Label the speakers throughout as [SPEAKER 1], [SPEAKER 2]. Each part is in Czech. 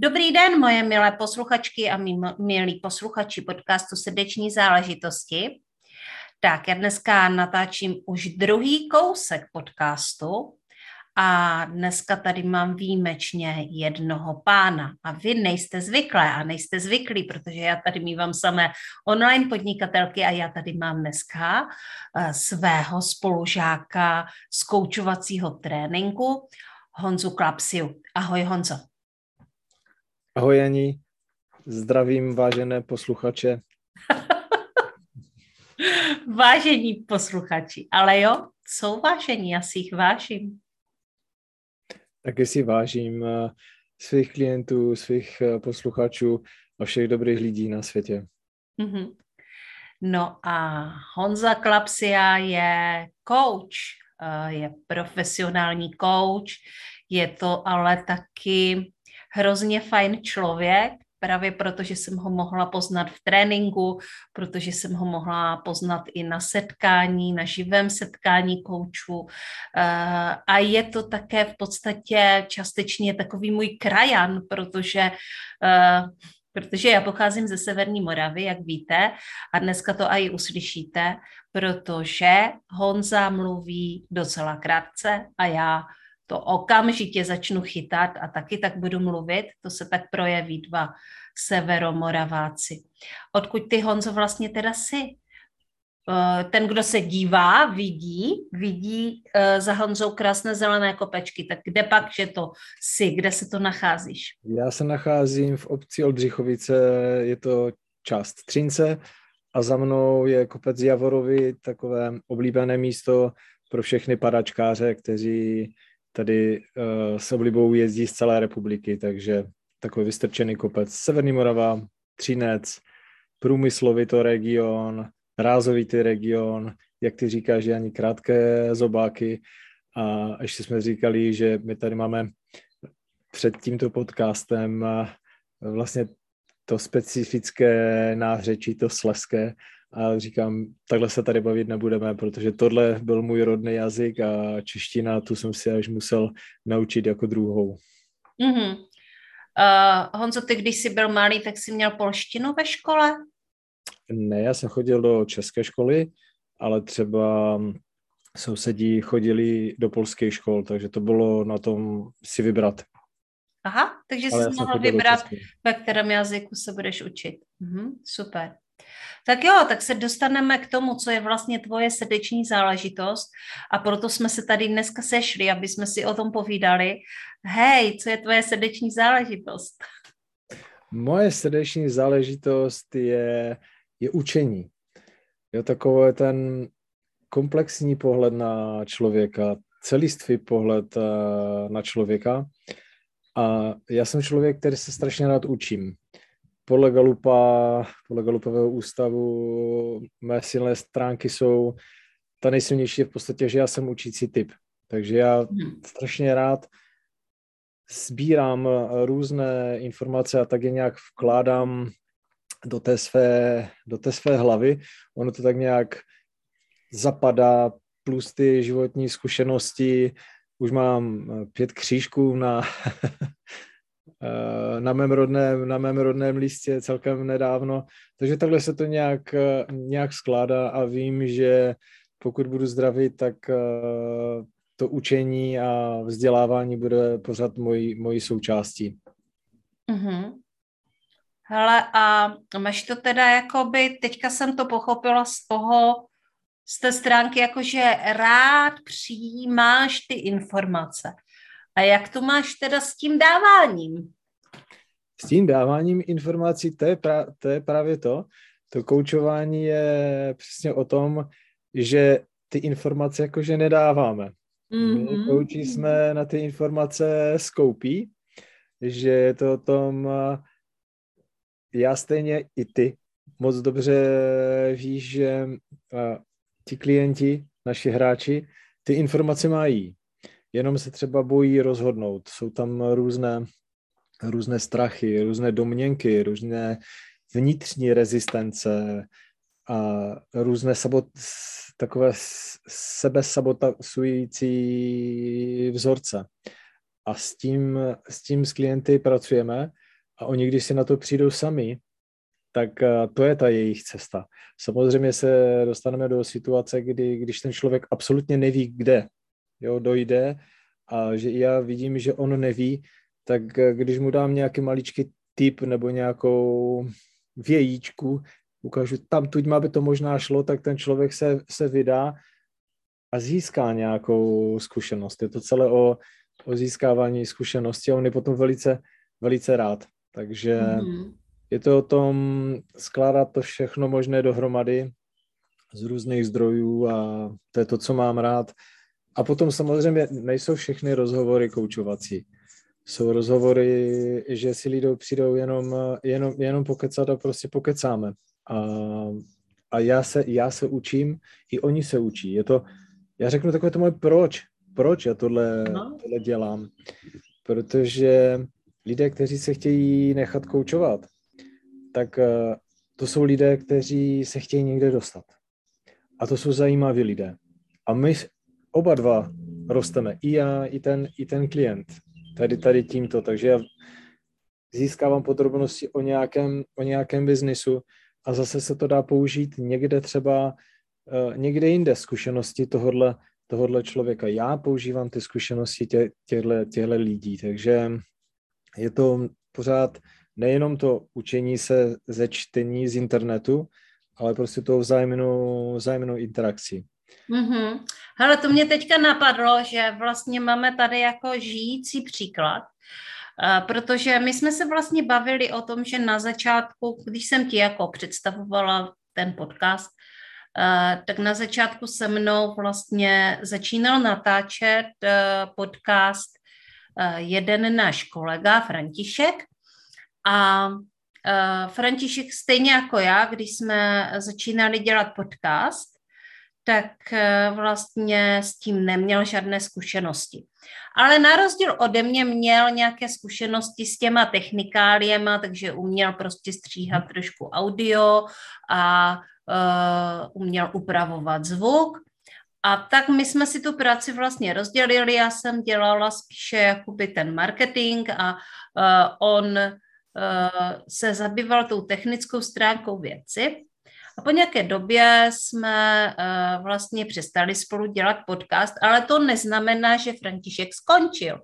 [SPEAKER 1] Dobrý den, moje milé posluchačky a mý milí posluchači podcastu Srdeční záležitosti. Tak, já dneska natáčím už druhý kousek podcastu a dneska tady mám výjimečně jednoho pána. A vy nejste zvyklé a nejste zvyklí, protože já tady mývám samé online podnikatelky a já tady mám dneska uh, svého spolužáka z koučovacího tréninku Honzu Klapsiu. Ahoj Honzo.
[SPEAKER 2] Ahoj Janí, zdravím vážené posluchače.
[SPEAKER 1] Vážení posluchači, ale jo, jsou vážení, já si jich vážím.
[SPEAKER 2] Taky si vážím eh, svých klientů, svých eh, posluchačů a všech dobrých lidí na světě.
[SPEAKER 1] Mm-hmm. No a Honza Klapsia je coach, eh, je profesionální coach, je to ale taky hrozně fajn člověk, právě protože jsem ho mohla poznat v tréninku, protože jsem ho mohla poznat i na setkání, na živém setkání koučů. Eh, a je to také v podstatě částečně takový můj krajan, protože eh, protože já pocházím ze Severní Moravy, jak víte, a dneska to i uslyšíte, protože Honza mluví docela krátce a já to okamžitě začnu chytat a taky tak budu mluvit, to se tak projeví dva severomoraváci. Odkud ty, Honzo, vlastně teda jsi? Eh, ten, kdo se dívá, vidí, vidí eh, za Honzou krásné zelené kopečky. Tak kde pak, že to jsi, kde se to nacházíš?
[SPEAKER 2] Já se nacházím v obci Oldřichovice, je to část Třince a za mnou je kopec Javorovi, takové oblíbené místo pro všechny padačkáře, kteří tady uh, s oblibou jezdí z celé republiky, takže takový vystrčený kopec. Severní Morava, Třinec, průmyslový region, rázovitý region, jak ty říkáš, že ani krátké zobáky. A ještě jsme říkali, že my tady máme před tímto podcastem vlastně to specifické nářečí, to sleské, a říkám, takhle se tady bavit nebudeme, protože tohle byl můj rodný jazyk a čeština tu jsem si až musel naučit jako druhou.
[SPEAKER 1] Mm-hmm. Uh, Honzo, ty když jsi byl malý, tak jsi měl polštinu ve škole?
[SPEAKER 2] Ne, já jsem chodil do české školy, ale třeba sousedí chodili do polských škol, takže to bylo na tom si vybrat.
[SPEAKER 1] Aha, takže jsi mohl vybrat, ve kterém jazyku se budeš učit. Mhm, super. Tak jo, tak se dostaneme k tomu, co je vlastně tvoje srdeční záležitost a proto jsme se tady dneska sešli, aby jsme si o tom povídali. Hej, co je tvoje srdeční záležitost?
[SPEAKER 2] Moje srdeční záležitost je, je učení. Je takový ten komplexní pohled na člověka, celistvý pohled eh, na člověka. A já jsem člověk, který se strašně rád učím podle Galupa, podle Galupového ústavu mé silné stránky jsou, ta nejsilnější je v podstatě, že já jsem učící typ. Takže já hmm. strašně rád sbírám různé informace a tak je nějak vkládám do té své, do té své hlavy. Ono to tak nějak zapadá, plus ty životní zkušenosti. Už mám pět křížků na, na mém rodném, na mém rodném lístě celkem nedávno. Takže takhle se to nějak, eh, nějak skládá a vím, že pokud budu zdravý, tak eh, to učení a vzdělávání bude pořád mojí, mojí součástí.
[SPEAKER 1] Mm-hmm. Hele, a máš to teda jakoby, teďka jsem to pochopila z toho, z té stránky, jakože rád přijímáš ty informace. A jak to máš teda s tím dáváním?
[SPEAKER 2] S tím dáváním informací, to je, pra, to je právě to. To koučování je přesně o tom, že ty informace jakože nedáváme. Mm-hmm. My kouči jsme na ty informace skoupí, že je to o tom, já stejně i ty moc dobře víš, že ti klienti, naši hráči, ty informace mají, jenom se třeba bojí rozhodnout. Jsou tam různé, různé strachy, různé domněnky, různé vnitřní rezistence a různé sabot, takové sebesabotazující vzorce. A s tím, s tím s klienty pracujeme a oni, když si na to přijdou sami, tak eh, to je ta jejich cesta. Samozřejmě se dostaneme do situace, kdy když ten člověk absolutně neví, kde jo, dojde a že já vidím, že on neví, tak eh, když mu dám nějaký maličký tip nebo nějakou vějíčku, ukážu tam tuď aby to možná šlo, tak ten člověk se, se vydá a získá nějakou zkušenost. Je to celé o, o získávání zkušenosti a on je potom velice, velice rád. Takže mm-hmm. je to o tom skládat to všechno možné dohromady z různých zdrojů a to je to, co mám rád. A potom samozřejmě nejsou všechny rozhovory koučovací. Jsou rozhovory, že si lidé přijdou jenom, jenom, jenom pokecat a prostě pokecáme. A, a já, se, já se učím, i oni se učí. Je to, já řeknu takové to moje proč. Proč já tohle, no. tohle dělám? Protože lidé, kteří se chtějí nechat koučovat, tak eh, to jsou lidé, kteří se chtějí někde dostat. A to jsou zajímaví lidé. A my oba dva rosteme, i já, i ten, i ten klient, tady, tady tímto. Takže já získávám podrobnosti o nějakém, o nějakém biznisu a zase se to dá použít někde třeba, uh, někde jinde zkušenosti tohodle, tohodle člověka. Já používám ty zkušenosti tě, těchto, těchto lidí, takže je to pořád nejenom to učení se ze čtení z internetu, ale prostě to vzájemnou, vzájemnou interakcí.
[SPEAKER 1] Mm-hmm. Hele, to mě teďka napadlo, že vlastně máme tady jako žijící příklad, uh, protože my jsme se vlastně bavili o tom, že na začátku, když jsem ti jako představovala ten podcast, uh, tak na začátku se mnou vlastně začínal natáčet uh, podcast jeden náš kolega František a František stejně jako já, když jsme začínali dělat podcast, tak eh, vlastně s tím neměl žádné zkušenosti. Ale na rozdíl ode mě měl nějaké zkušenosti s těma technikáliema, takže uměl prostě stříhat trošku audio a uh, uměl upravovat zvuk. A tak my jsme si tu práci vlastně rozdělili, já jsem dělala spíše jakoby ten marketing a uh, on uh, se zabýval tou technickou stránkou věci. A po nějaké době jsme uh, vlastně přestali spolu dělat podcast, ale to neznamená, že František skončil.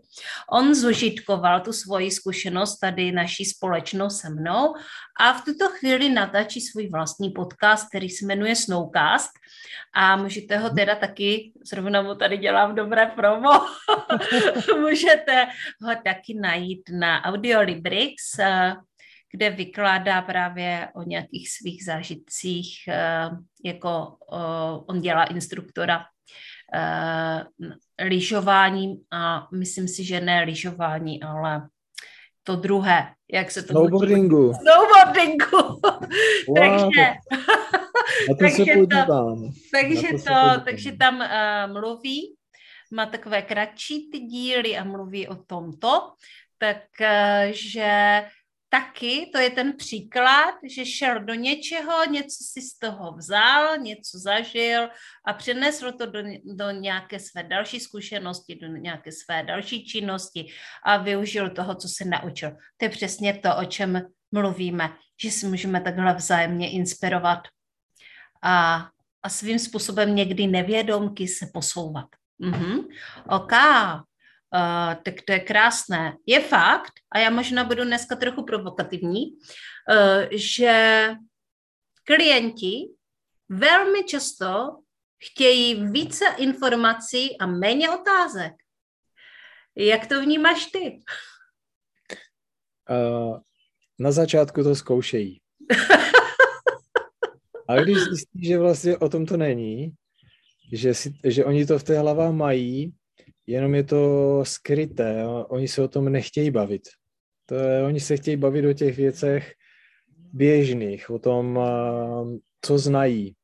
[SPEAKER 1] On zužitkoval tu svoji zkušenost tady naší společnou se mnou a v tuto chvíli natáčí svůj vlastní podcast, který se jmenuje Snowcast a můžete ho teda taky, zrovna mu tady dělám dobré promo, můžete ho taky najít na Audiolibrix, uh, kde vykládá právě o nějakých svých zážitcích, eh, jako on dělá instruktora eh, lyžování a myslím si, že ne lyžování, ale to druhé, jak se to
[SPEAKER 2] Snowboardingu.
[SPEAKER 1] Snowboardingu.
[SPEAKER 2] Wow. takže to takže,
[SPEAKER 1] to, takže, to, to takže tam uh, mluví, má takové kratší ty díly a mluví o tomto, takže taky to je ten příklad, že šel do něčeho, něco si z toho vzal, něco zažil a přenesl to do, do nějaké své další zkušenosti, do nějaké své další činnosti a využil toho, co se naučil. To je přesně to, o čem mluvíme, že si můžeme takhle vzájemně inspirovat a, a svým způsobem někdy nevědomky se posouvat. Mhm. OK, Uh, tak to je krásné. Je fakt, a já možná budu dneska trochu provokativní, uh, že klienti velmi často chtějí více informací a méně otázek. Jak to vnímáš ty?
[SPEAKER 2] Uh, na začátku to zkoušejí. A když zjistí, že vlastně o tom to není, že, si, že oni to v té hlavách mají, jenom je to skryté, oni se o tom nechtějí bavit. To je, oni se chtějí bavit o těch věcech běžných, o tom, co znají.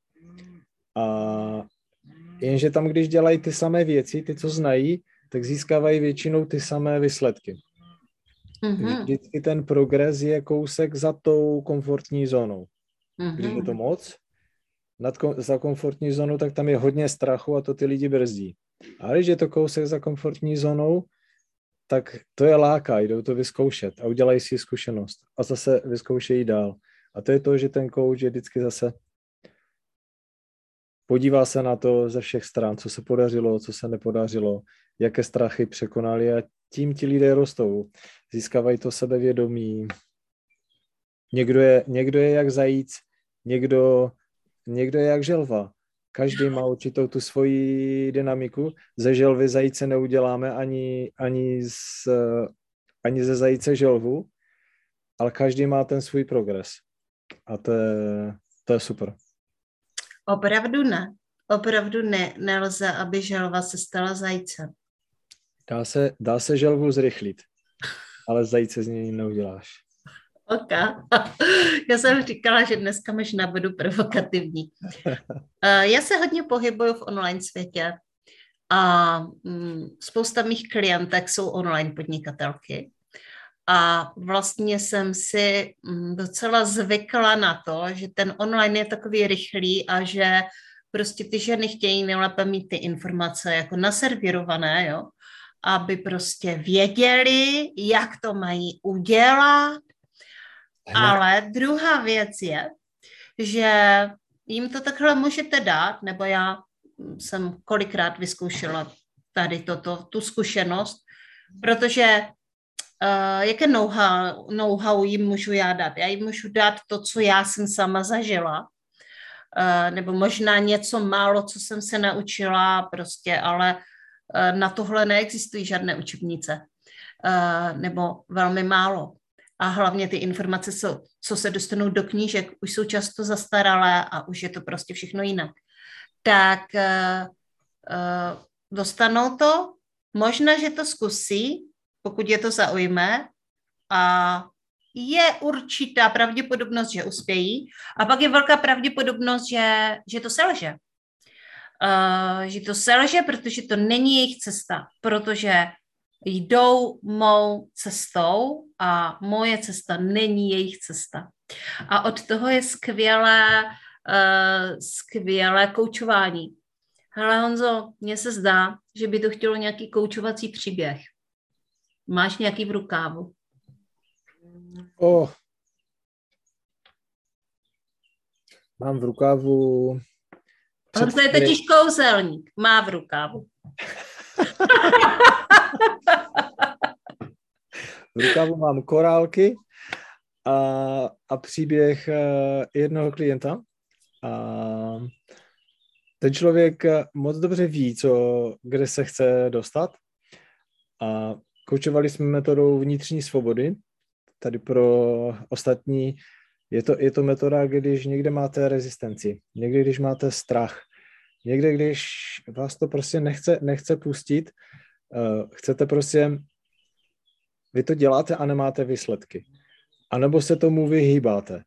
[SPEAKER 2] A jenže tam, když dělají ty samé věci, ty, co znají, tak získávají většinou ty samé výsledky. Mm-hmm. Vždycky ten progres je kousek za tou komfortní zónou. Mm-hmm. Když je to moc, nad, za komfortní zónu, tak tam je hodně strachu a to ty lidi brzdí. A když je to kousek za komfortní zónou, tak to je láká, jdou to vyzkoušet a udělají si zkušenost a zase vyzkoušejí dál. A to je to, že ten coach je vždycky zase podívá se na to ze všech stran, co se podařilo, co se nepodařilo, jaké strachy překonali a tím ti lidé rostou. Získávají to sebevědomí. Někdo je, někdo je jak zajíc, někdo, někdo je jak želva. Každý má určitou tu svoji dynamiku. Ze želvy zajíce neuděláme ani, ani, z, ani ze zajíce želvu, ale každý má ten svůj progres. A to je, to je super.
[SPEAKER 1] Opravdu ne. Opravdu ne, nelze, aby želva se stala zajícem.
[SPEAKER 2] Dá se, dá se želvu zrychlit, ale zajíce z něj neuděláš.
[SPEAKER 1] Ok. Já jsem říkala, že dneska možná budu provokativní. Eh, já se hodně pohybuju v online světě a mm, spousta mých klientek jsou online podnikatelky. A vlastně jsem si mm, docela zvykla na to, že ten online je takový rychlý a že prostě ty ženy chtějí nejlépe mít ty informace jako naservírované, jo, aby prostě věděli, jak to mají udělat. Ale druhá věc je, že jim to takhle můžete dát, nebo já jsem kolikrát vyzkoušela tady toto, tu zkušenost, protože uh, jaké know-how, know-how jim můžu já dát? Já jim můžu dát to, co já jsem sama zažila, uh, nebo možná něco málo, co jsem se naučila prostě, ale uh, na tohle neexistují žádné učebnice, uh, nebo velmi málo. A hlavně ty informace, co, co se dostanou do knížek, už jsou často zastaralé a už je to prostě všechno jinak. Tak uh, dostanou to, možná, že to zkusí, pokud je to zaujme a je určitá pravděpodobnost, že uspějí a pak je velká pravděpodobnost, že, že to selže. Uh, že to selže, protože to není jejich cesta, protože jdou mou cestou a moje cesta není jejich cesta. A od toho je skvělé, uh, skvělé koučování. Hele Honzo, mně se zdá, že by to chtělo nějaký koučovací příběh. Máš nějaký v rukávu?
[SPEAKER 2] Oh. Mám v rukávu...
[SPEAKER 1] On to je totiž kouzelník. Má v rukávu.
[SPEAKER 2] v rukávu mám korálky a, a příběh eh, jednoho klienta. A ten člověk moc dobře ví, co, kde se chce dostat a Koučovali jsme metodou vnitřní svobody. Tady pro ostatní je to, je to metoda, když někde máte rezistenci, někdy, když máte strach, někde, když vás to prostě nechce, nechce pustit, uh, chcete prostě, vy to děláte a nemáte výsledky. A nebo se tomu vyhýbáte.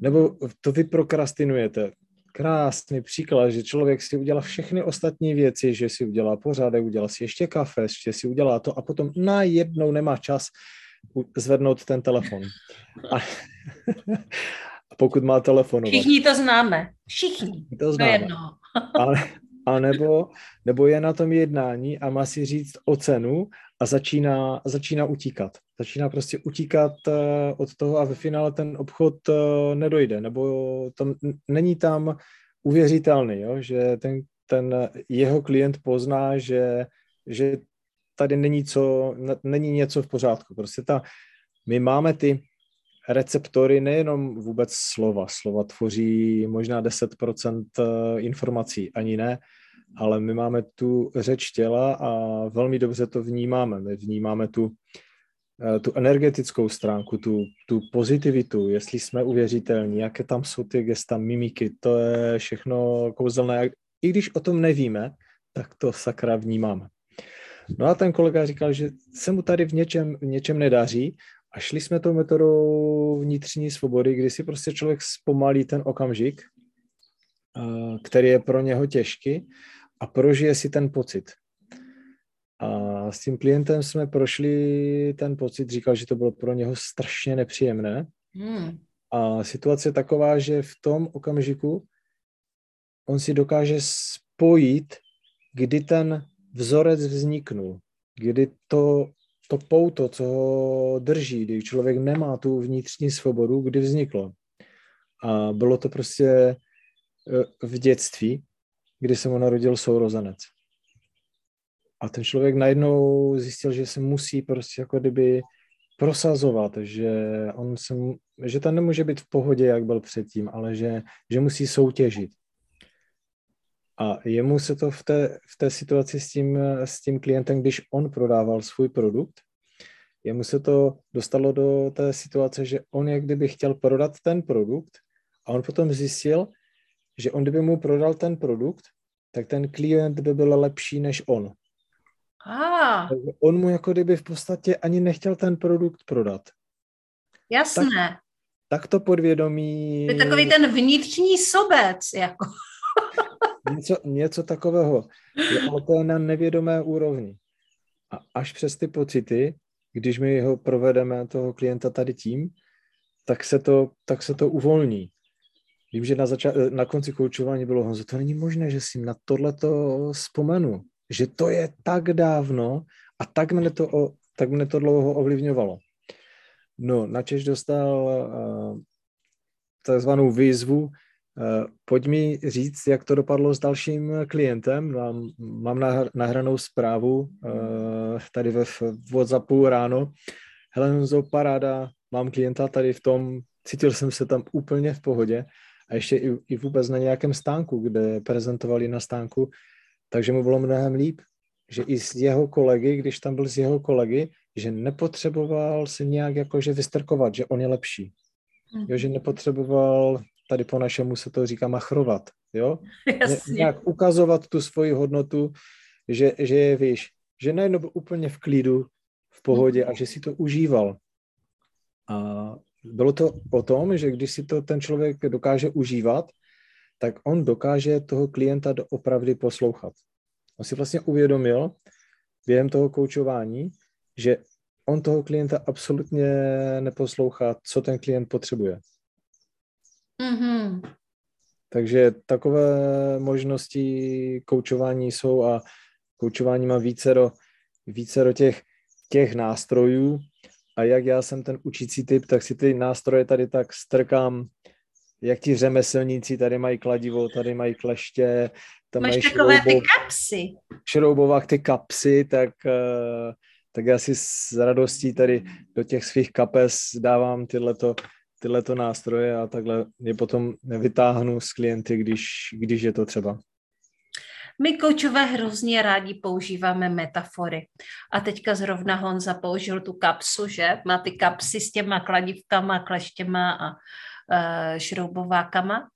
[SPEAKER 2] Nebo to vy prokrastinujete krásný příklad, že člověk si udělá všechny ostatní věci, že si udělá pořádek, udělá si ještě kafe, ještě si udělá to a potom najednou nemá čas zvednout ten telefon. A, a pokud má telefon.
[SPEAKER 1] Všichni to známe. Všichni. To známe. jedno.
[SPEAKER 2] Ale, a nebo, nebo je na tom jednání a má si říct o cenu a začíná, začíná utíkat. Začíná prostě utíkat uh, od toho a ve finále ten obchod uh, nedojde, nebo tam, není tam uvěřitelný, jo? že ten, ten jeho klient pozná, že, že tady není, co, není něco v pořádku. Prostě ta, my máme ty receptory, nejenom vůbec slova. Slova tvoří možná 10% eh, informací, ani ne, ale my máme tu řeč těla a velmi dobře to vnímáme. My vnímáme tu, eh, tu energetickou stránku, tu, tu pozitivitu, jestli jsme uvěřitelní, jaké tam jsou ty gesta, mimiky, to je všechno kouzelné. I když o tom nevíme, tak to sakra vnímáme. No a ten kolega říkal, že se mu tady v něčem, v něčem nedaří a šli jsme tou metodou vnitřní svobody, kdy si prostě člověk zpomalí ten okamžik, eh, který je pro něho těžký a prožije si ten pocit. A s tím klientem jsme prošli ten pocit, říkal, že to bylo pro něho strašně nepříjemné. Hmm. A situace je taková, že v tom okamžiku on si dokáže spojit, kdy ten vzorec vzniknul, kdy to, to pouto, co ho drží, kdy člověk nemá tu vnitřní svobodu, kdy vzniklo. A bylo to prostě e, v dětství, kdy se mu narodil sourozenec. A ten člověk najednou zjistil, že se musí prostě jako kdyby prosazovat, že on se, že ten nemůže být v pohodě, jak byl předtím, ale že, že musí soutěžit. A jemu se to v té, v té situaci s tím, s tím klientem, když on prodával svůj produkt, jemu se to dostalo do té situace, že on jak kdyby chtěl prodat ten produkt a on potom zjistil, že on kdyby mu prodal ten produkt, tak ten klient by byl lepší než on.
[SPEAKER 1] Ah.
[SPEAKER 2] On mu jako kdyby v podstatě ani nechtěl ten produkt prodat.
[SPEAKER 1] Jasné.
[SPEAKER 2] Tak, tak to podvědomí...
[SPEAKER 1] To je takový ten vnitřní sobec, jako.
[SPEAKER 2] něco, něco takového. Je, je na nevědomé úrovni. A až přes ty pocity, když my ho provedeme, toho klienta tady tím, tak se to, tak se to uvolní. Vím, že na, zača- na konci koučování bylo, Honzo, to není možné, že si na tohle to vzpomenu že to je tak dávno a tak mne to, o, tak mne to dlouho ovlivňovalo. No, načež dostal uh, takzvanou výzvu, pojď mi říct, jak to dopadlo s dalším klientem. Mám, mám nahranou zprávu uh, tady ve WhatsAppu ráno. Hele, Honzo, paráda, mám klienta tady v tom, cítil jsem se tam úplně v pohodě a ještě i, i vůbec na nějakém stánku, kde prezentovali na stánku, takže mu bylo mnohem líp, že i z jeho kolegy, když tam byl z jeho kolegy, že nepotřeboval si nějak jakože vystrkovat, že on je lepší. Jo, že nepotřeboval, tady po našemu se to říká machrovat, jo?
[SPEAKER 1] Jasně.
[SPEAKER 2] Nějak ukazovat tu svoji hodnotu, že, že je víš, že najednou byl úplně v klidu, v pohodě a že si to užíval. A bylo to o tom, že když si to ten člověk dokáže užívat, tak on dokáže toho klienta opravdu poslouchat. On si vlastně uvědomil během toho koučování, že on toho klienta absolutně neposlouchá, co ten klient potřebuje.
[SPEAKER 1] Mm-hmm.
[SPEAKER 2] Takže takové možnosti koučování jsou a koučování má vícero, vícero těch, těch nástrojů a jak já jsem ten učící typ, tak si ty nástroje tady tak strkám jak ti řemeslníci, tady mají kladivo, tady mají kleště, tam
[SPEAKER 1] Máš
[SPEAKER 2] mají
[SPEAKER 1] takové
[SPEAKER 2] šroubov,
[SPEAKER 1] ty kapsy.
[SPEAKER 2] šroubovák ty kapsy, tak, eh, tak já si s radostí tady do těch svých kapes dávám tyhleto, tyhleto nástroje a takhle je potom vytáhnu s klienty, když, když je to třeba.
[SPEAKER 1] My koučové hrozně rádi používáme metafory. A teďka zrovna Honza použil tu kapsu, že? Má ty kapsy s těma kladivkama, kleštěma a uh, šroubovákama.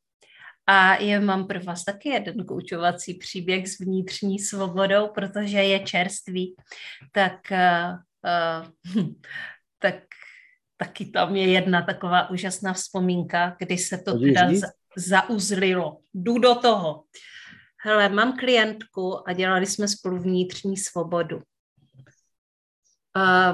[SPEAKER 1] A je, mám pro vás taky jeden koučovací příběh s vnitřní svobodou, protože je čerstvý. Tak, uh, uh, tak taky tam je jedna taková úžasná vzpomínka, kdy se to teda za, zauzlilo. Jdu do toho. Hele, mám klientku a dělali jsme spolu vnitřní svobodu.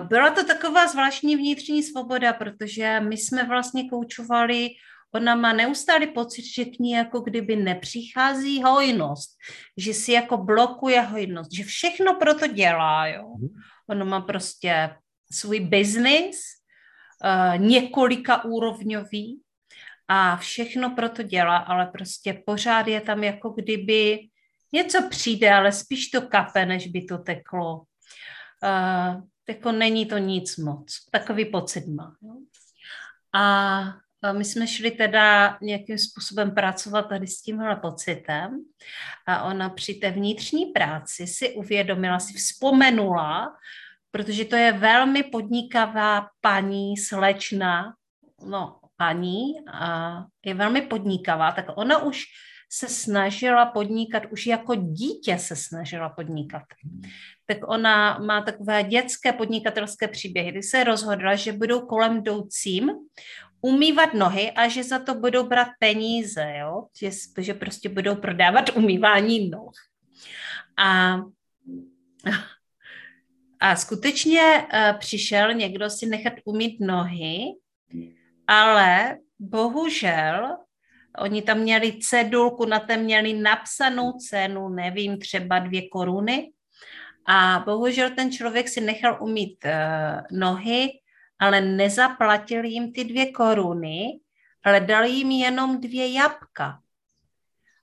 [SPEAKER 1] Byla to taková zvláštní vnitřní svoboda, protože my jsme vlastně koučovali, ona má neustále pocit, že k ní jako kdyby nepřichází hojnost, že si jako blokuje hojnost, že všechno proto dělá, jo. Mhm. Ono má prostě svůj biznis, několika úrovňový a všechno proto dělá, ale prostě pořád je tam jako kdyby něco přijde, ale spíš to kape, než by to teklo. Uh, jako není to nic moc. Takový pocit má. A my jsme šli teda nějakým způsobem pracovat tady s tímhle pocitem a ona při té vnitřní práci si uvědomila, si vzpomenula, protože to je velmi podnikavá paní, slečna, no paní a je velmi podnikavá, tak ona už se snažila podnikat, už jako dítě se snažila podnikat. tak ona má takové dětské podnikatelské příběhy, kdy se rozhodla, že budou kolem jdoucím umývat nohy a že za to budou brát peníze, jo? Že, že prostě budou prodávat umývání noh. A, a skutečně uh, přišel někdo si nechat umít nohy, ale bohužel oni tam měli cedulku, na té měli napsanou cenu, nevím, třeba dvě koruny. A bohužel ten člověk si nechal umít uh, nohy, ale nezaplatil jim ty dvě koruny, ale dal jim jenom dvě jabka.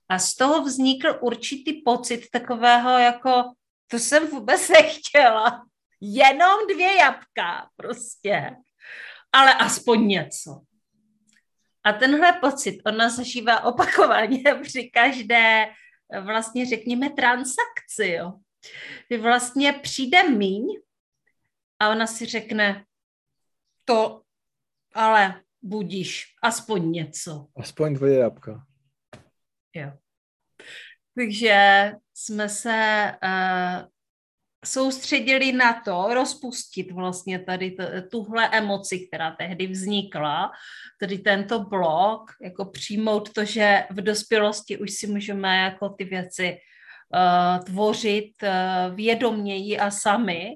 [SPEAKER 1] A z toho vznikl určitý pocit takového jako, to jsem vůbec nechtěla. Jenom dvě jabka prostě. Ale aspoň něco. A tenhle pocit ona zažívá opakovaně při každé vlastně řekněme transakci. Jo. Kdy vlastně přijde míň a ona si řekne, to ale budíš, aspoň něco.
[SPEAKER 2] Aspoň dvě jabka.
[SPEAKER 1] Jo. Takže jsme se uh, soustředili na to, rozpustit vlastně tady t- tuhle emoci, která tehdy vznikla, tedy tento blok, jako přijmout to, že v dospělosti už si můžeme jako ty věci uh, tvořit uh, vědoměji a sami,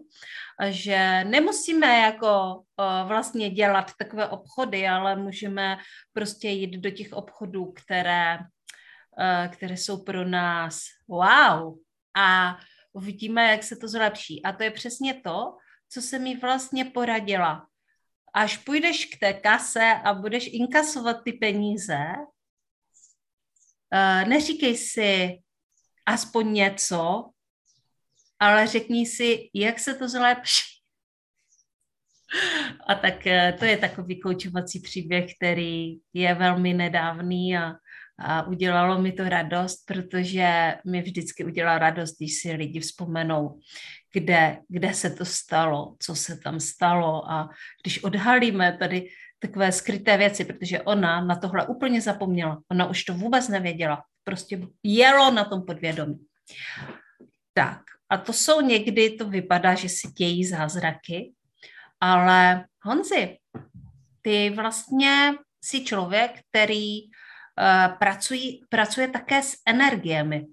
[SPEAKER 1] že nemusíme jako uh, vlastně dělat takové obchody, ale můžeme prostě jít do těch obchodů, které, které jsou pro nás wow. A uvidíme, jak se to zlepší. A to je přesně to, co se mi vlastně poradila. Až půjdeš k té kase a budeš inkasovat ty peníze, uh, neříkej si aspoň něco, ale řekni si, jak se to zlepší. A tak uh, to je takový koučovací příběh, který je velmi nedávný a a udělalo mi to radost, protože mi vždycky udělá radost, když si lidi vzpomenou, kde, kde se to stalo, co se tam stalo a když odhalíme tady takové skryté věci, protože ona na tohle úplně zapomněla. Ona už to vůbec nevěděla. Prostě jelo na tom podvědomí. Tak, a to jsou někdy, to vypadá, že si dějí zázraky, ale Honzi, ty vlastně si člověk, který pracují, pracuje také s energiemi.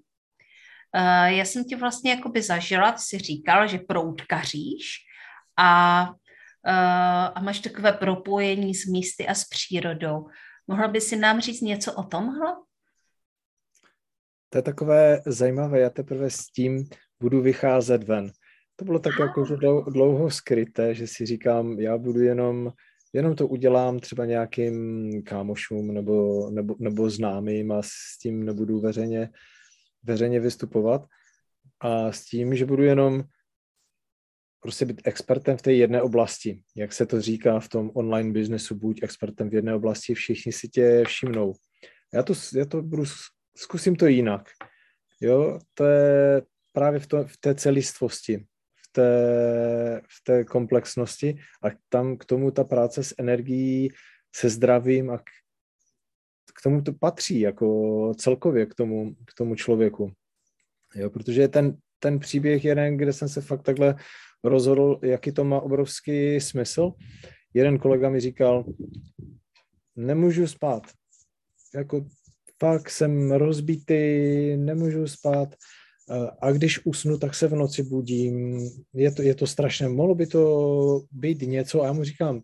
[SPEAKER 1] Eh, já jsem ti vlastně jakoby zažila, ty jsi říkal, že proutkaříš a, eh, a máš takové propojení s místy a s přírodou. Mohla by si nám říct něco o tomhle?
[SPEAKER 2] To je takové zajímavé, já teprve s tím budu vycházet ven. To bylo tak jako dlouho skryté, že si říkám, já budu jenom jenom to udělám třeba nějakým kámošům nebo, nebo, nebo známým a s tím nebudu veřejně, veřejně vystupovat. A s tím, že budu jenom prostě být expertem v té jedné oblasti. Jak se to říká v tom online biznesu, buď expertem v jedné oblasti, všichni si tě všimnou. Já to, já to budu, zkusím to jinak. Jo, to je právě v, to, v té celistvosti té, v té komplexnosti a tam k tomu ta práce s energií, se zdravím a k, k tomu to patří jako celkově k tomu, k tomu člověku. Jo, protože ten, ten příběh jeden, kde jsem se fakt takhle rozhodl, jaký to má obrovský smysl. Jeden kolega mi říkal, nemůžu spát. Jako fakt jsem rozbitý, nemůžu spát. A když usnu, tak se v noci budím. Je to, je to strašné. Mohlo by to být něco, a já mu říkám,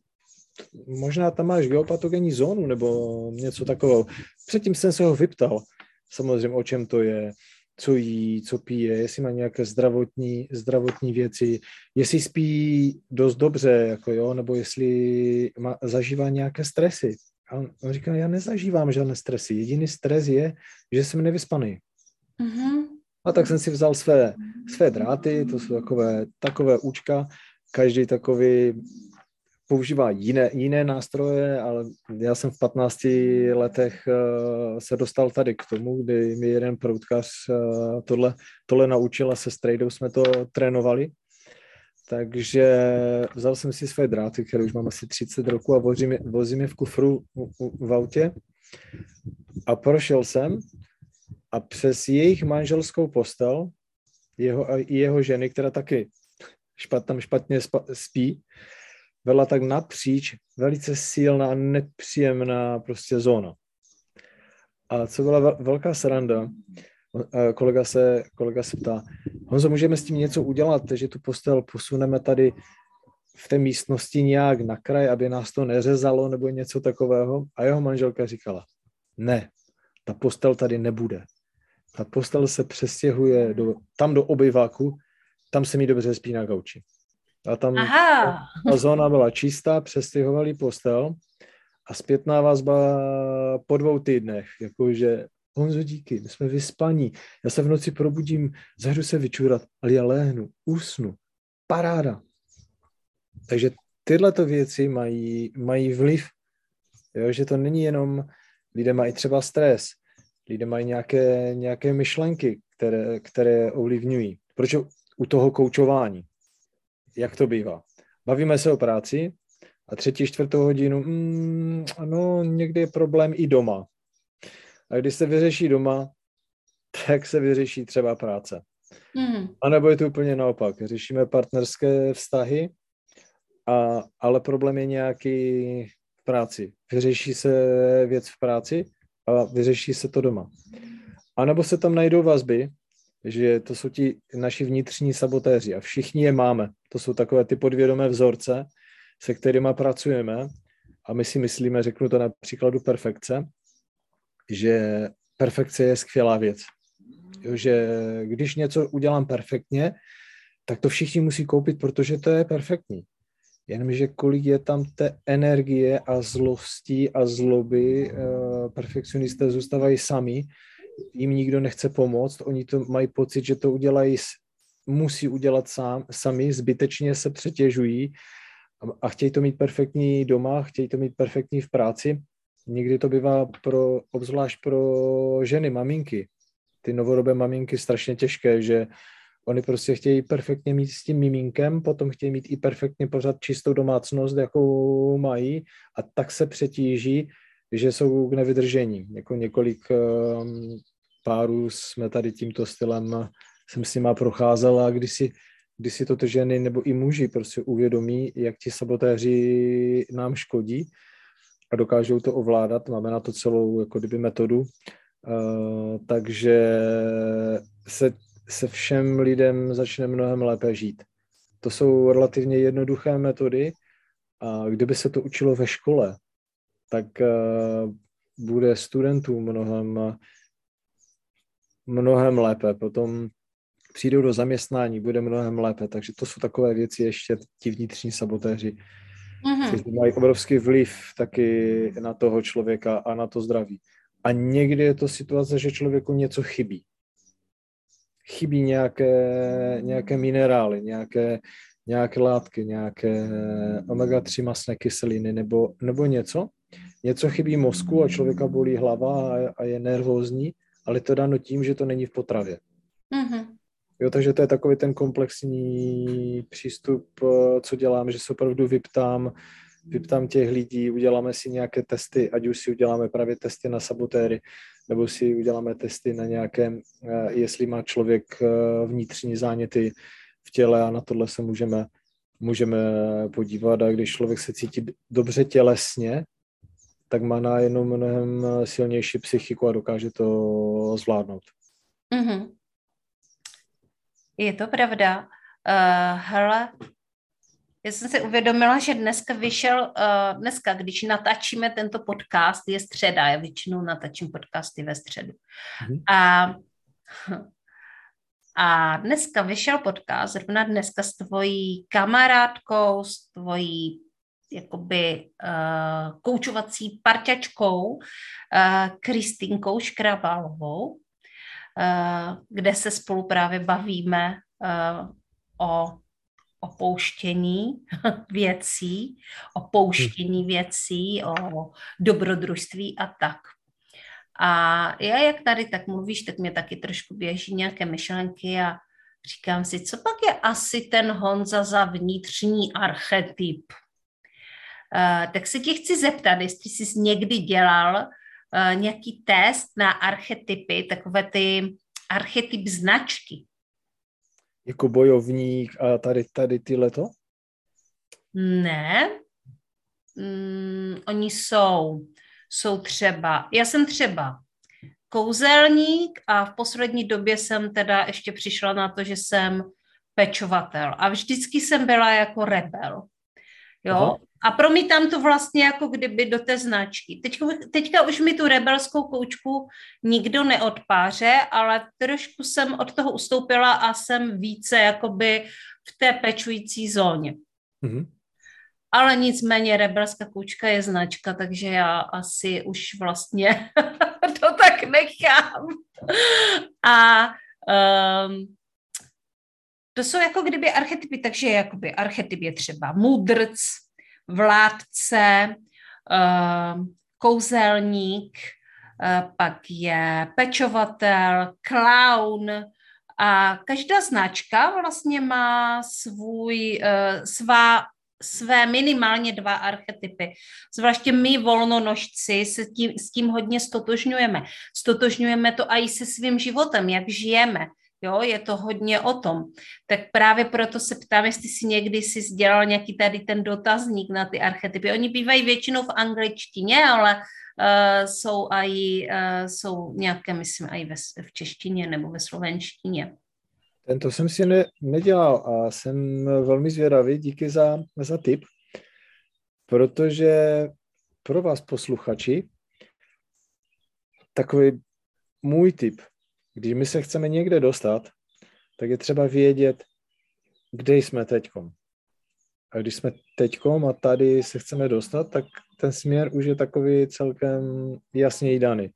[SPEAKER 2] možná tam máš geopatogenní zónu nebo něco takového. Předtím jsem se ho vyptal, samozřejmě, o čem to je, co jí, co pije, jestli má nějaké zdravotní, zdravotní věci, jestli spí dost dobře, jako jo, nebo jestli má, zažívá nějaké stresy. A on, on říká, já nezažívám žádné stresy. Jediný stres je, že jsem nevyspaný. Mm-hmm. A tak jsem si vzal své, své dráty, to jsou takové, takové účka, každý takový používá jiné, jiné nástroje, ale já jsem v 15 letech uh, se dostal tady k tomu, kdy mi jeden proutkař uh, tohle, tohle naučil a se strejdou jsme to trénovali. Takže vzal jsem si své dráty, které už mám asi 30 roku a vozím je, vozím je v kufru v, v autě a prošel jsem a přes jejich manželskou postel jeho, i jeho ženy, která taky špat, tam špatně spí, byla tak napříč velice silná, nepříjemná prostě zóna. A co byla velká sranda, kolega se, kolega se ptá, Honzo, můžeme s tím něco udělat, že tu postel posuneme tady v té místnosti nějak na kraj, aby nás to neřezalo nebo něco takového. A jeho manželka říkala, ne, ta postel tady nebude. Ta postel se přestěhuje do, tam do obyváku, tam se mi dobře spí na gauči. A tam Aha. ta zóna byla čistá, přestěhovali postel a zpětná vazba po dvou týdnech, jakože Honzo, díky, my jsme vyspaní, já se v noci probudím, zahru se vyčurat, ale já lehnu, usnu, paráda. Takže tyhle věci mají, mají vliv, jo, že to není jenom, lidé mají třeba stres, lidé mají nějaké, nějaké myšlenky, které, které ovlivňují. Proč u toho koučování? Jak to bývá? Bavíme se o práci a třetí, čtvrtou hodinu, mm, ano, někdy je problém i doma. A když se vyřeší doma, tak se vyřeší třeba práce. Mm. A nebo je to úplně naopak. Řešíme partnerské vztahy, a, ale problém je nějaký v práci. Vyřeší se věc v práci a vyřeší se to doma. A nebo se tam najdou vazby, že to jsou ti naši vnitřní sabotéři a všichni je máme. To jsou takové ty podvědomé vzorce, se kterými pracujeme a my si myslíme, řeknu to na příkladu perfekce, že perfekce je skvělá věc. Jo, že když něco udělám perfektně, tak to všichni musí koupit, protože to je perfektní. Jenomže kolik je tam té energie a zlostí a zloby, uh, perfekcionisté zůstávají sami, jim nikdo nechce pomoct, oni to mají pocit, že to udělají, musí udělat sám, sami, zbytečně se přetěžují a, chtějí to mít perfektní doma, chtějí to mít perfektní v práci. Někdy to bývá pro, obzvlášť pro ženy, maminky, ty novodobé maminky strašně těžké, že oni prostě chtějí perfektně mít s tím miminkem, potom chtějí mít i perfektně pořád čistou domácnost, jakou mají a tak se přetíží, že jsou k nevydržení. Jako několik um, párů jsme tady tímto stylem, jsem si má procházel a když si, když si to ženy nebo i muži prostě uvědomí, jak ti sabotéři nám škodí, a dokážou to ovládat. Máme na to celou jako kdyby metodu. Uh, takže se, se všem lidem začne mnohem lépe žít. To jsou relativně jednoduché metody a kdyby se to učilo ve škole, tak uh, bude studentům mnohem, mnohem lépe. Potom přijdou do zaměstnání, bude mnohem lépe. Takže to jsou takové věci ještě ti vnitřní sabotéři, mm-hmm. kteří mají obrovský vliv taky na toho člověka a na to zdraví. A někdy je to situace, že člověku něco chybí. Chybí nějaké, nějaké minerály, nějaké, nějaké látky, nějaké omega-3 masné kyseliny nebo, nebo něco. Něco chybí mozku a člověka bolí hlava a, a je nervózní, ale to dáno tím, že to není v potravě. Mm-hmm. Jo, takže to je takový ten komplexní přístup, eh, co dělám, že se opravdu vyptám, vyptám těch lidí, uděláme si nějaké testy, ať už si uděláme právě testy na sabotéry, nebo si uděláme testy na nějaké, eh, jestli má člověk eh, vnitřní záněty v těle a na tohle se můžeme, můžeme podívat. A když člověk se cítí dobře tělesně, tak má na jenom mnohem silnější psychiku a dokáže to zvládnout. Mm-hmm.
[SPEAKER 1] Je to pravda. Uh, hele, já jsem si uvědomila, že dneska vyšel, uh, dneska, když natáčíme tento podcast, je středa, já většinou natačím podcasty ve středu. Mm-hmm. A, a dneska vyšel podcast, zrovna dneska s tvojí kamarádkou, s tvojí jakoby uh, koučovací parťačkou uh, Kristýnkou Škrabalovou Eh, kde se spolu právě bavíme eh, o opouštění věcí, o pouštění hm. věcí, o dobrodružství a tak. A já jak tady tak mluvíš, tak mě taky trošku běží nějaké myšlenky a říkám si, co pak je asi ten Honza za vnitřní archetyp. Uh, tak se tě chci zeptat, jestli jsi někdy dělal uh, nějaký test na archetypy, takové ty archetyp značky.
[SPEAKER 2] Jako bojovník a tady, tady tyhle to?
[SPEAKER 1] Ne. Mm, oni jsou, jsou třeba, já jsem třeba kouzelník a v poslední době jsem teda ještě přišla na to, že jsem pečovatel. A vždycky jsem byla jako rebel. Jo? Aha. A promítám to vlastně jako kdyby do té značky. Teďka, teďka už mi tu rebelskou koučku nikdo neodpáře, ale trošku jsem od toho ustoupila a jsem více jakoby v té pečující zóně. Mm-hmm. Ale nicméně rebelská koučka je značka, takže já asi už vlastně to tak nechám. A um, to jsou jako kdyby archetypy, takže jakoby archetyp je třeba mudrc, vládce, uh, kouzelník, uh, pak je pečovatel, clown a každá značka vlastně má svůj, uh, svá své minimálně dva archetypy. Zvláště my volnonožci se tím, s tím hodně stotožňujeme. Stotožňujeme to i se svým životem, jak žijeme. Jo, je to hodně o tom. Tak právě proto se ptám, jestli si někdy si sdělal nějaký tady ten dotazník na ty archetypy. Oni bývají většinou v angličtině, ale uh, jsou, aj, uh, jsou nějaké, myslím, i v češtině nebo ve slovenštině.
[SPEAKER 2] Tento jsem si ne, nedělal a jsem velmi zvědavý, díky za, za tip, protože pro vás posluchači takový můj tip, když my se chceme někde dostat, tak je třeba vědět, kde jsme teďkom. A když jsme teďkom a tady se chceme dostat, tak ten směr už je takový celkem jasně daný.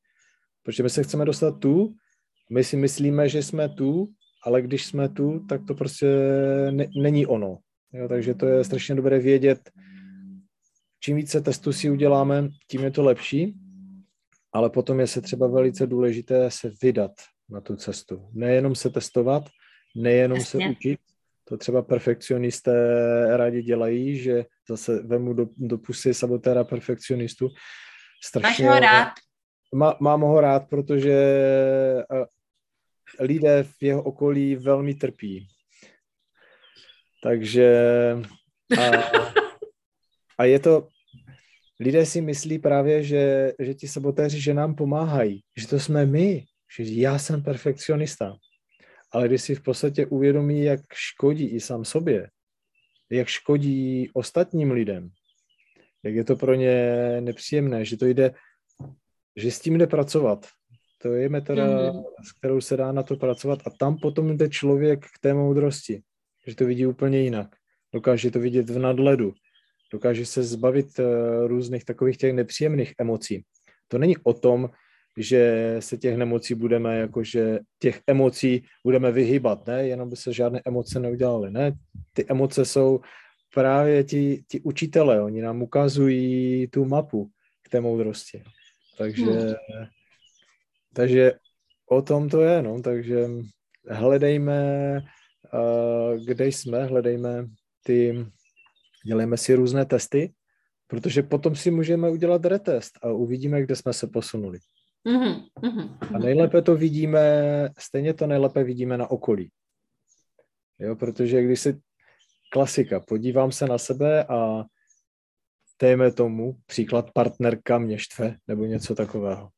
[SPEAKER 2] Protože my se chceme dostat tu, my si myslíme, že jsme tu, ale když jsme tu, tak to prostě ne, není ono. Jo, takže to je strašně dobré vědět, čím více testů si uděláme, tím je to lepší, ale potom je se třeba velice důležité se vydat na tu cestu. Nejenom se testovat, nejenom Jasně. se učit, to třeba perfekcionisté rádi dělají, že zase vemu do, do pusy sabotéra perfekcionistu.
[SPEAKER 1] Strašně, Máš ho rád?
[SPEAKER 2] Má, mám ho rád, protože lidé v jeho okolí velmi trpí. Takže a, a je to, lidé si myslí právě, že, že ti sabotéři, že nám pomáhají, že to jsme my, že já jsem perfekcionista. Ale když si v podstatě uvědomí, jak škodí i sám sobě, jak škodí ostatním lidem, jak je to pro ně nepříjemné, že to jde, že s tím jde pracovat, to je metoda, mm-hmm. s kterou se dá na to pracovat a tam potom jde člověk k té moudrosti, že to vidí úplně jinak. Dokáže to vidět v nadledu, dokáže se zbavit uh, různých takových těch nepříjemných emocí. To není o tom, že se těch nemocí budeme, jakože těch emocí budeme vyhybat, ne, jenom by se žádné emoce neudělaly, ne, ty emoce jsou právě ti, ti učitelé, oni nám ukazují tu mapu k té moudrosti. Takže hmm. Takže o tom to je, no, takže hledejme, kde jsme, hledejme ty, dělejme si různé testy, protože potom si můžeme udělat retest a uvidíme, kde jsme se posunuli. Mm-hmm, mm-hmm. A nejlépe to vidíme, stejně to nejlépe vidíme na okolí. Jo, protože když si klasika, podívám se na sebe a dejme tomu, příklad partnerka mě štve, nebo něco takového.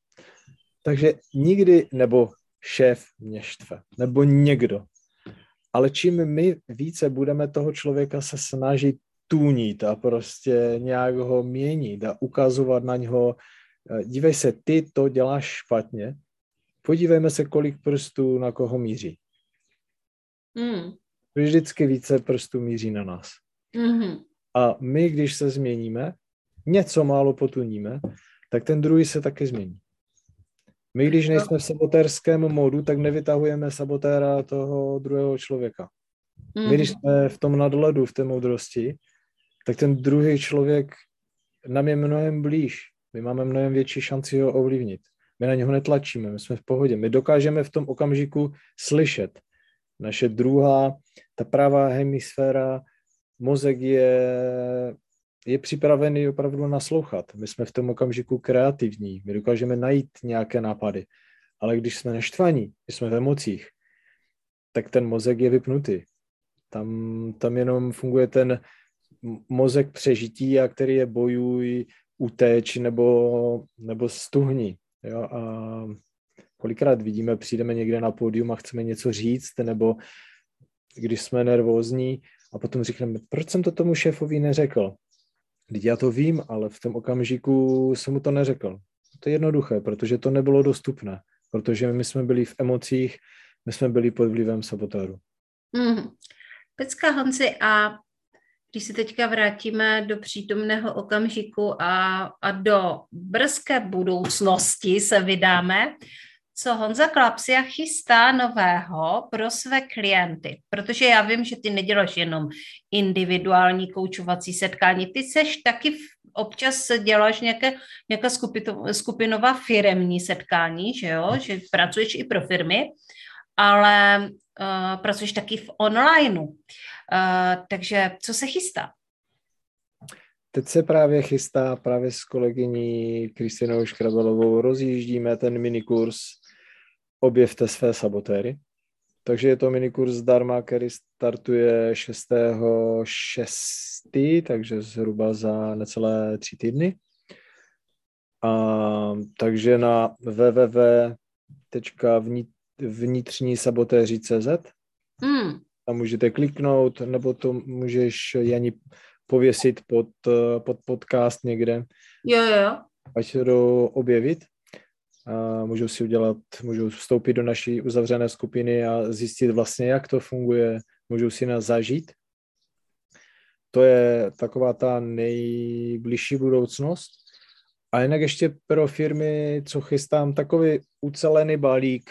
[SPEAKER 2] Takže nikdy, nebo šéf mě štve, nebo někdo. Ale čím my více budeme toho člověka se snažit tunit a prostě nějak ho měnit a ukazovat na něho, dívej se, ty to děláš špatně, podívejme se, kolik prstů na koho míří. Mm. Vždycky více prstů míří na nás. Mm-hmm. A my, když se změníme, něco málo potuníme, tak ten druhý se taky změní. My, když nejsme v sabotérském modu, tak nevytahujeme sabotéra toho druhého člověka. My, když mhm. jsme v tom nadledu, v té moudrosti, tak ten druhý člověk nám je mnohem blíž. My máme mnohem větší šanci ho ovlivnit. My na něho netlačíme, my jsme v pohodě. My dokážeme v tom okamžiku slyšet. Naše druhá, ta pravá hemisféra, mozek je je připravený opravdu naslouchat. My jsme v tom okamžiku kreativní, my dokážeme najít nějaké nápady. Ale když jsme neštvaní, když jsme v emocích, tak ten mozek je vypnutý. Tam, tam jenom funguje ten mozek přežití a který je bojuj, uteč nebo, nebo stuhní. Jo? A kolikrát vidíme, přijdeme někde na pódium a chceme něco říct, nebo když jsme nervózní a potom říkáme, proč jsem to tomu šéfovi neřekl? Teď já to vím, ale v tom okamžiku jsem mu to neřekl. To je jednoduché, protože to nebylo dostupné, protože my jsme byli v emocích, my jsme byli pod vlivem sabotáru.
[SPEAKER 1] Mm. Pecka Honzi, a když se teďka vrátíme do přítomného okamžiku a, a do brzké budoucnosti se vydáme, co Honza Klapsia chystá nového pro své klienty. Protože já vím, že ty neděláš jenom individuální koučovací setkání, ty seš taky občas děláš nějaké, nějaká skupinová firemní setkání, že jo, že pracuješ i pro firmy, ale uh, pracuješ taky v onlineu. Uh, takže co se chystá?
[SPEAKER 2] Teď se právě chystá právě s kolegyní Kristinou Škrabelovou, rozjíždíme ten minikurs Objevte své sabotéry. Takže je to minikurs zdarma, který startuje 6.6., takže zhruba za necelé tři týdny. A, takže na www.vnitřní sabotéři.cz mm. tam můžete kliknout, nebo to můžeš, Jani, pověsit pod, pod podcast někde.
[SPEAKER 1] Jo, jo.
[SPEAKER 2] Ať se to objevit a můžou si udělat, můžou vstoupit do naší uzavřené skupiny a zjistit vlastně, jak to funguje, můžou si nás zažít. To je taková ta nejbližší budoucnost. A jinak ještě pro firmy, co chystám, takový ucelený balík,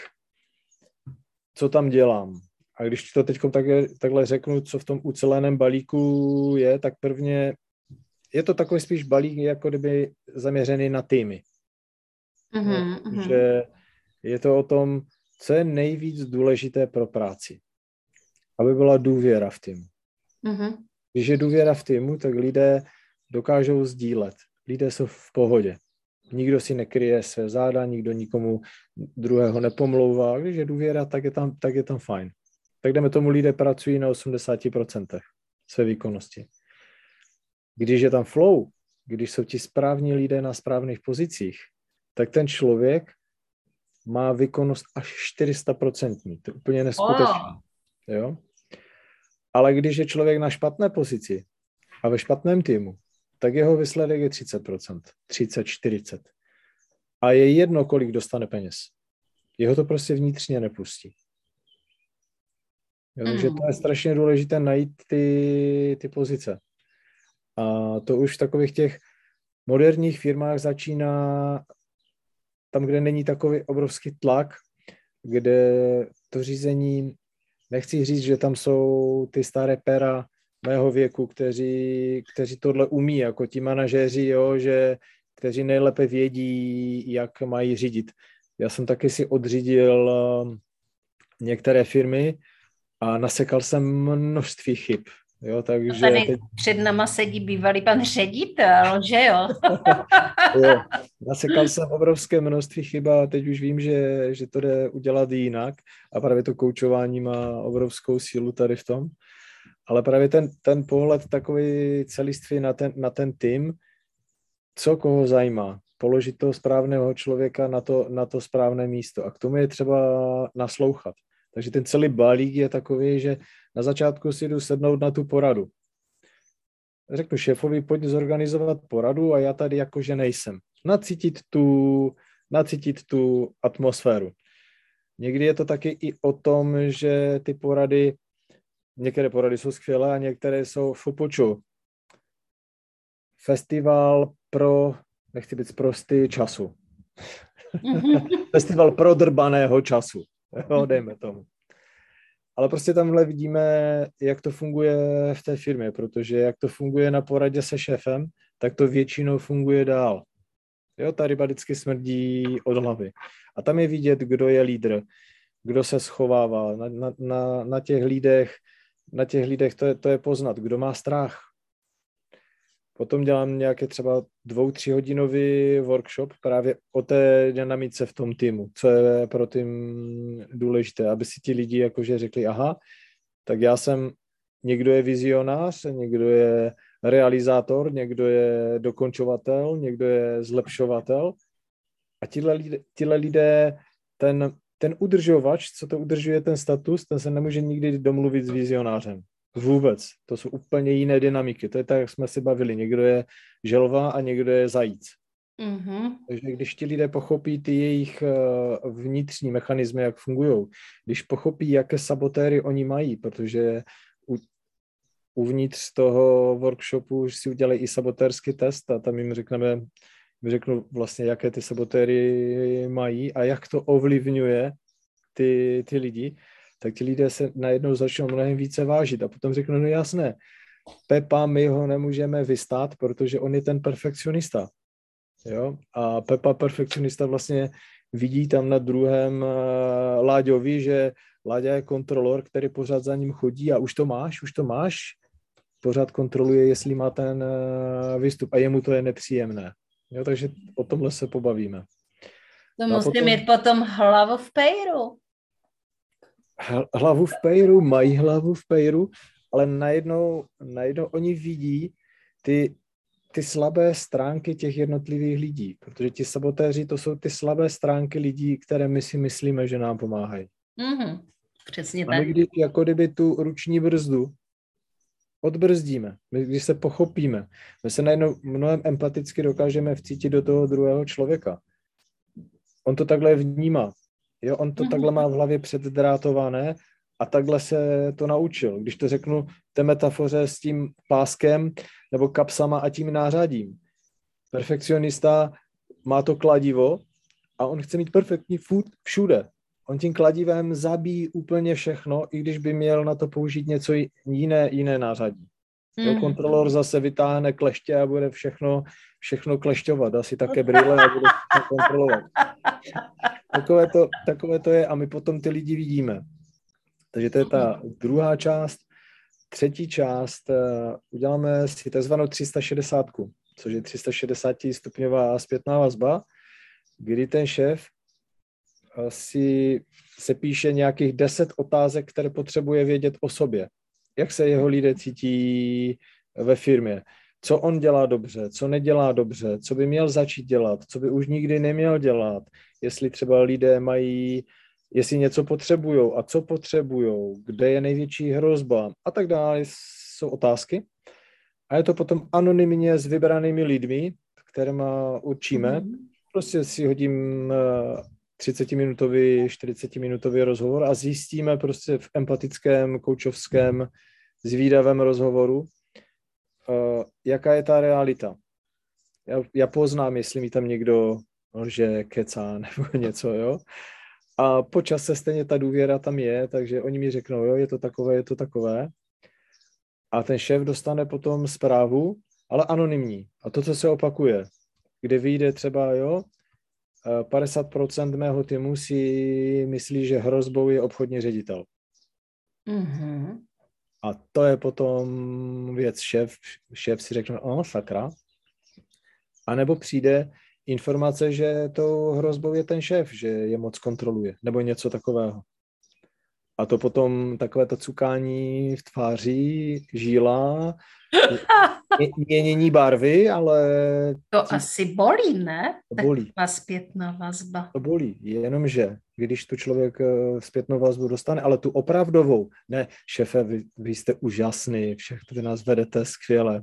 [SPEAKER 2] co tam dělám. A když to teď tak, takhle řeknu, co v tom uceleném balíku je, tak prvně je to takový spíš balík, jako kdyby zaměřený na týmy. Mm-hmm, že je to o tom, co je nejvíc důležité pro práci. Aby byla důvěra v týmu. Mm-hmm. Když je důvěra v týmu, tak lidé dokážou sdílet. Lidé jsou v pohodě. Nikdo si nekryje své záda, nikdo nikomu druhého nepomlouvá. Když je důvěra, tak je tam, tak je tam fajn. Tak jdeme tomu, lidé pracují na 80% své výkonnosti. Když je tam flow, když jsou ti správní lidé na správných pozicích, tak ten člověk má výkonnost až 400%. To je úplně neskutečné. Oh. Jo? Ale když je člověk na špatné pozici a ve špatném týmu, tak jeho výsledek je 30%, 30, 40. A je jedno, kolik dostane peněz. Jeho to prostě vnitřně nepustí. Takže mm. to je strašně důležité najít ty, ty pozice. A to už v takových těch moderních firmách začíná tam, kde není takový obrovský tlak, kde to řízení, nechci říct, že tam jsou ty staré pera mého věku, kteří, kteří tohle umí, jako ti manažéři, jo, že, kteří nejlépe vědí, jak mají řídit. Já jsem taky si odřídil um, některé firmy a nasekal jsem množství chyb. Jo, takže
[SPEAKER 1] tady teď... před náma sedí bývalý pan ředitel, že jo?
[SPEAKER 2] jo, nasekal jsem obrovské množství chyb a teď už vím, že, že to jde udělat jinak a právě to koučování má obrovskou sílu tady v tom. Ale právě ten, ten pohled takový celiství na ten, na ten tým, co koho zajímá, položit toho správného člověka na to, na to správné místo. A k tomu je třeba naslouchat. Takže ten celý balík je takový, že na začátku si jdu sednout na tu poradu. Řeknu šéfovi, pojď zorganizovat poradu a já tady jakože nejsem. Nacítit tu, nacítit tu atmosféru. Někdy je to taky i o tom, že ty porady, některé porady jsou skvělé a některé jsou fupoču. Festival pro, nechci být prostý, času. Festival pro drbaného času. Jo, dejme tomu. Ale prostě tamhle vidíme, jak to funguje v té firmě, protože jak to funguje na poradě se šéfem, tak to většinou funguje dál. Jo, ta ryba vždycky smrdí od hlavy. A tam je vidět, kdo je lídr, kdo se schovává. Na, na, na, na těch lídech, na těch lídech to je, to je poznat, kdo má strach. Potom dělám nějaké třeba dvou, tři hodinový workshop právě o té dynamice v tom týmu, co je pro tým důležité, aby si ti lidi jakože řekli, aha, tak já jsem, někdo je vizionář, někdo je realizátor, někdo je dokončovatel, někdo je zlepšovatel a tihle lidé, tihle lidé ten, ten udržovač, co to udržuje ten status, ten se nemůže nikdy domluvit s vizionářem. Vůbec. To jsou úplně jiné dynamiky. To je tak, jak jsme si bavili. Někdo je želva a někdo je zajíc. Mm-hmm. Takže když ti lidé pochopí ty jejich eh, vnitřní mechanismy, jak fungují, když pochopí, jaké sabotéry oni mají, protože u, uvnitř toho workshopu si udělají i sabotérský test a tam jim řekneme, řeknu vlastně, jaké ty sabotéry mají a jak to ovlivňuje ty, ty lidi, tak ti lidé se najednou začnou mnohem více vážit a potom řeknou, no jasné, Pepa, my ho nemůžeme vystát, protože on je ten perfekcionista. Jo? A Pepa perfekcionista vlastně vidí tam na druhém uh, Láďovi, že Láďa je kontrolor, který pořád za ním chodí a už to máš, už to máš, pořád kontroluje, jestli má ten uh, výstup a jemu to je nepříjemné. Jo, takže o tomhle se pobavíme.
[SPEAKER 1] To no musí potom... mít potom hlavu v pejru
[SPEAKER 2] hlavu v pejru, mají hlavu v pejru, ale najednou, najednou oni vidí ty, ty slabé stránky těch jednotlivých lidí, protože ti sabotéři to jsou ty slabé stránky lidí, které my si myslíme, že nám pomáhají.
[SPEAKER 1] Mm-hmm. Přesně
[SPEAKER 2] tak. A my když jako kdyby tu ruční brzdu odbrzdíme, my když se pochopíme, my se najednou mnohem empaticky dokážeme vcítit do toho druhého člověka. On to takhle vnímá. Jo, on to mm-hmm. takhle má v hlavě předdrátované a takhle se to naučil. Když to řeknu té metafoře s tím páskem nebo kapsama a tím nářadím. Perfekcionista má to kladivo a on chce mít perfektní food všude. On tím kladivem zabíjí úplně všechno, i když by měl na to použít něco jiné, jiné nářadí. Mm. Jo, kontrolor zase vytáhne kleště a bude všechno, všechno klešťovat. Asi také brýle a bude kontrolovat. Takové to, takové to je a my potom ty lidi vidíme. Takže to je ta druhá část. Třetí část, uh, uděláme si takzvanou 360, což je 360 stupňová zpětná vazba, kdy ten šéf si se píše nějakých 10 otázek, které potřebuje vědět o sobě. Jak se jeho lidé cítí ve firmě, co on dělá dobře, co nedělá dobře, co by měl začít dělat, co by už nikdy neměl dělat, jestli třeba lidé mají, jestli něco potřebují a co potřebují, kde je největší hrozba a tak dále, jsou otázky. A je to potom anonymně s vybranými lidmi, kterými určíme. Mm-hmm. Prostě si hodím 30-minutový, eh, 40-minutový rozhovor a zjistíme prostě v empatickém, koučovském, zvídavém rozhovoru, uh, jaká je ta realita. Já, já poznám, jestli mi tam někdo že kecá nebo něco, jo. A po čase stejně ta důvěra tam je, takže oni mi řeknou, jo, je to takové, je to takové. A ten šéf dostane potom zprávu, ale anonymní. A to, co se opakuje, kde vyjde třeba, jo, 50% mého týmu si myslí, že hrozbou je obchodní ředitel. Mm-hmm. A to je potom věc šéf, šéf si řekne, o, sakra. A nebo přijde informace, že tou hrozbou je ten šéf, že je moc kontroluje, nebo něco takového. A to potom takové to cukání v tváři, žíla, měnění barvy, ale...
[SPEAKER 1] To tí... asi bolí, ne?
[SPEAKER 2] To bolí.
[SPEAKER 1] Ta zpětná vazba.
[SPEAKER 2] To bolí, jenomže když tu člověk eh, zpětnou vazbu dostane, ale tu opravdovou, ne, šefe, vy, vy jste úžasný, všechno vy nás vedete skvěle.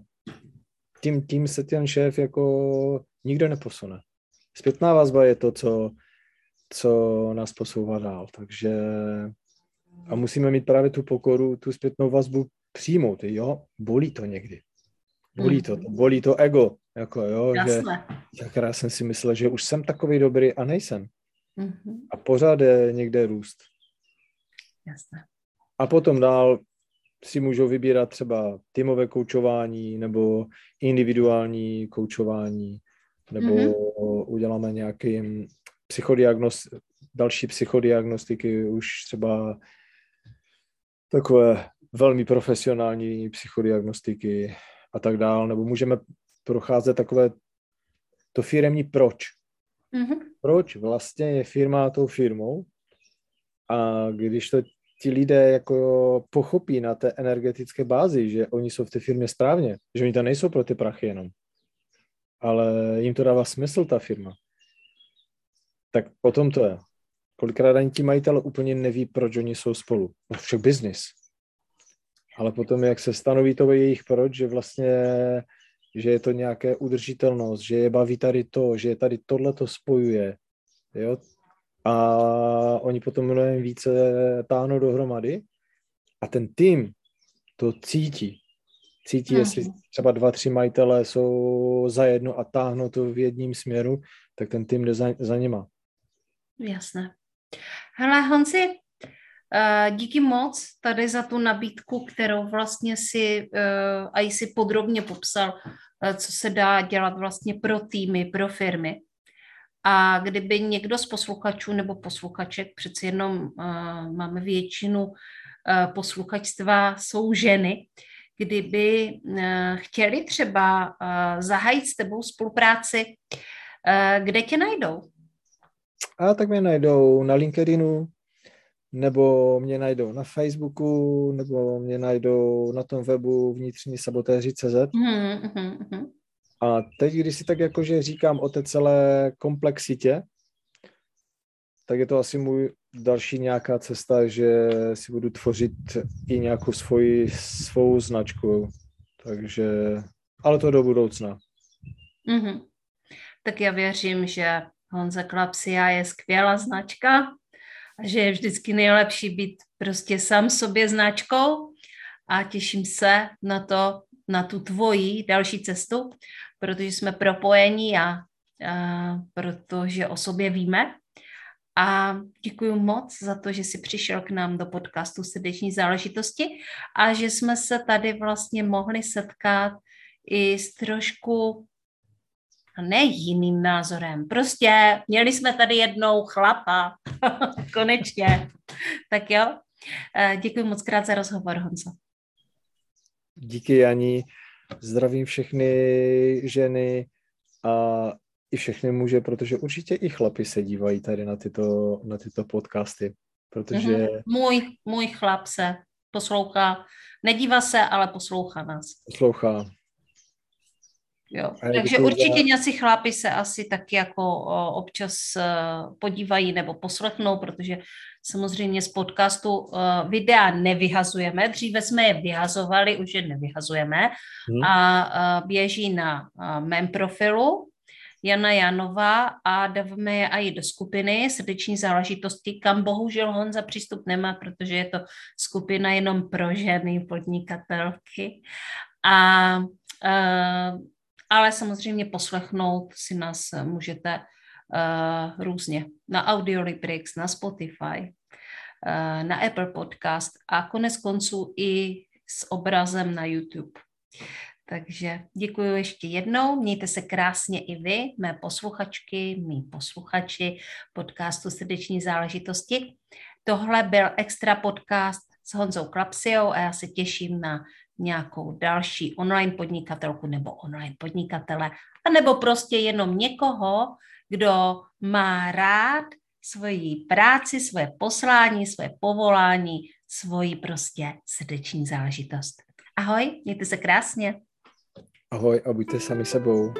[SPEAKER 2] Tím, tím se ten šéf jako nikdo neposune. Zpětná vazba je to, co, co nás posouvá dál, takže a musíme mít právě tu pokoru, tu zpětnou vazbu přijmout, jo, bolí to někdy. Bolí to, to bolí to ego, jako jo, že tak já jsem si myslel, že už jsem takový dobrý a nejsem. Mm-hmm. A pořád je někde růst.
[SPEAKER 1] Jasné.
[SPEAKER 2] A potom dál si můžou vybírat třeba týmové koučování nebo individuální koučování, nebo mm-hmm. uděláme nějaký psychodiagnost, další psychodiagnostiky, už třeba takové velmi profesionální psychodiagnostiky a tak dál, nebo můžeme procházet takové to firemní proč. Mm-hmm. Proč vlastně je firma tou firmou a když to ti lidé jako pochopí na té energetické bázi, že oni jsou v té firmě správně, že oni tam nejsou pro ty prachy jenom, ale jim to dává smysl, ta firma, tak potom to je. Kolikrát ani ti majitel úplně neví, proč oni jsou spolu. No však biznis. Ale potom, jak se stanoví to jejich proč, že vlastně, že je to nějaké udržitelnost, že je baví tady to, že je tady tohle to spojuje, jo, a oni potom mnohem více táhnou dohromady a ten tým to cítí. Cítí, mm. jestli třeba dva, tři majitelé jsou za jedno a táhnou to v jedním směru, tak ten tým jde za, za nima.
[SPEAKER 1] Jasné. Hele, Honzi, eh, díky moc tady za tu nabídku, kterou vlastně si eh, a si podrobně popsal, eh, co se dá dělat vlastně pro týmy, pro firmy. A kdyby někdo z posluchačů nebo posluchaček, přeci jenom máme většinu posluchačstva, jsou ženy, kdyby chtěli třeba zahájit s tebou spolupráci, kde tě najdou?
[SPEAKER 2] A tak mě najdou na LinkedInu, nebo mě najdou na Facebooku, nebo mě najdou na tom webu vnitřní sabotéři.cz. Mm-hmm, mm-hmm. A teď, když si tak jakože říkám o té celé komplexitě, tak je to asi můj další nějaká cesta, že si budu tvořit i nějakou svoji, svou značku. Takže, ale to do budoucna.
[SPEAKER 1] Mm-hmm. Tak já věřím, že Honza Klapsia je skvělá značka a že je vždycky nejlepší být prostě sám sobě značkou a těším se na to, na tu tvoji další cestu protože jsme propojení a, a protože o sobě víme. A děkuji moc za to, že jsi přišel k nám do podcastu Srdeční záležitosti a že jsme se tady vlastně mohli setkat i s trošku ne jiným názorem. Prostě měli jsme tady jednou chlapa. Konečně. Tak jo. E, děkuji moc krát za rozhovor, Honzo.
[SPEAKER 2] Díky, Janí. Zdravím všechny ženy a i všechny muže, protože určitě i chlapi se dívají tady na tyto, na tyto podcasty, protože... Mm-hmm.
[SPEAKER 1] Můj, můj chlap se poslouchá, nedívá se, ale poslouchá nás.
[SPEAKER 2] Poslouchá.
[SPEAKER 1] Jo. Takže určitě za... nějací chlápi se asi taky jako občas e, podívají nebo poslechnou, protože samozřejmě z podcastu uh, videa nevyhazujeme. Dříve jsme je vyhazovali, už je nevyhazujeme. Hmm. A uh, běží na mém profilu Jana Janová a dáváme je i do skupiny srdeční záležitosti, kam bohužel Honza přístup nemá, protože je to skupina jenom pro ženy podnikatelky. A uh, ale samozřejmě poslechnout si nás můžete uh, různě na Audiolibrix, na Spotify, uh, na Apple Podcast a konec konců i s obrazem na YouTube. Takže děkuji ještě jednou, mějte se krásně i vy, mé posluchačky, mý posluchači podcastu Srdeční záležitosti. Tohle byl extra podcast s Honzou Klapsiou a já se těším na nějakou další online podnikatelku nebo online podnikatele, anebo prostě jenom někoho, kdo má rád svoji práci, svoje poslání, svoje povolání, svoji prostě srdeční záležitost. Ahoj, mějte se krásně.
[SPEAKER 2] Ahoj a buďte sami sebou.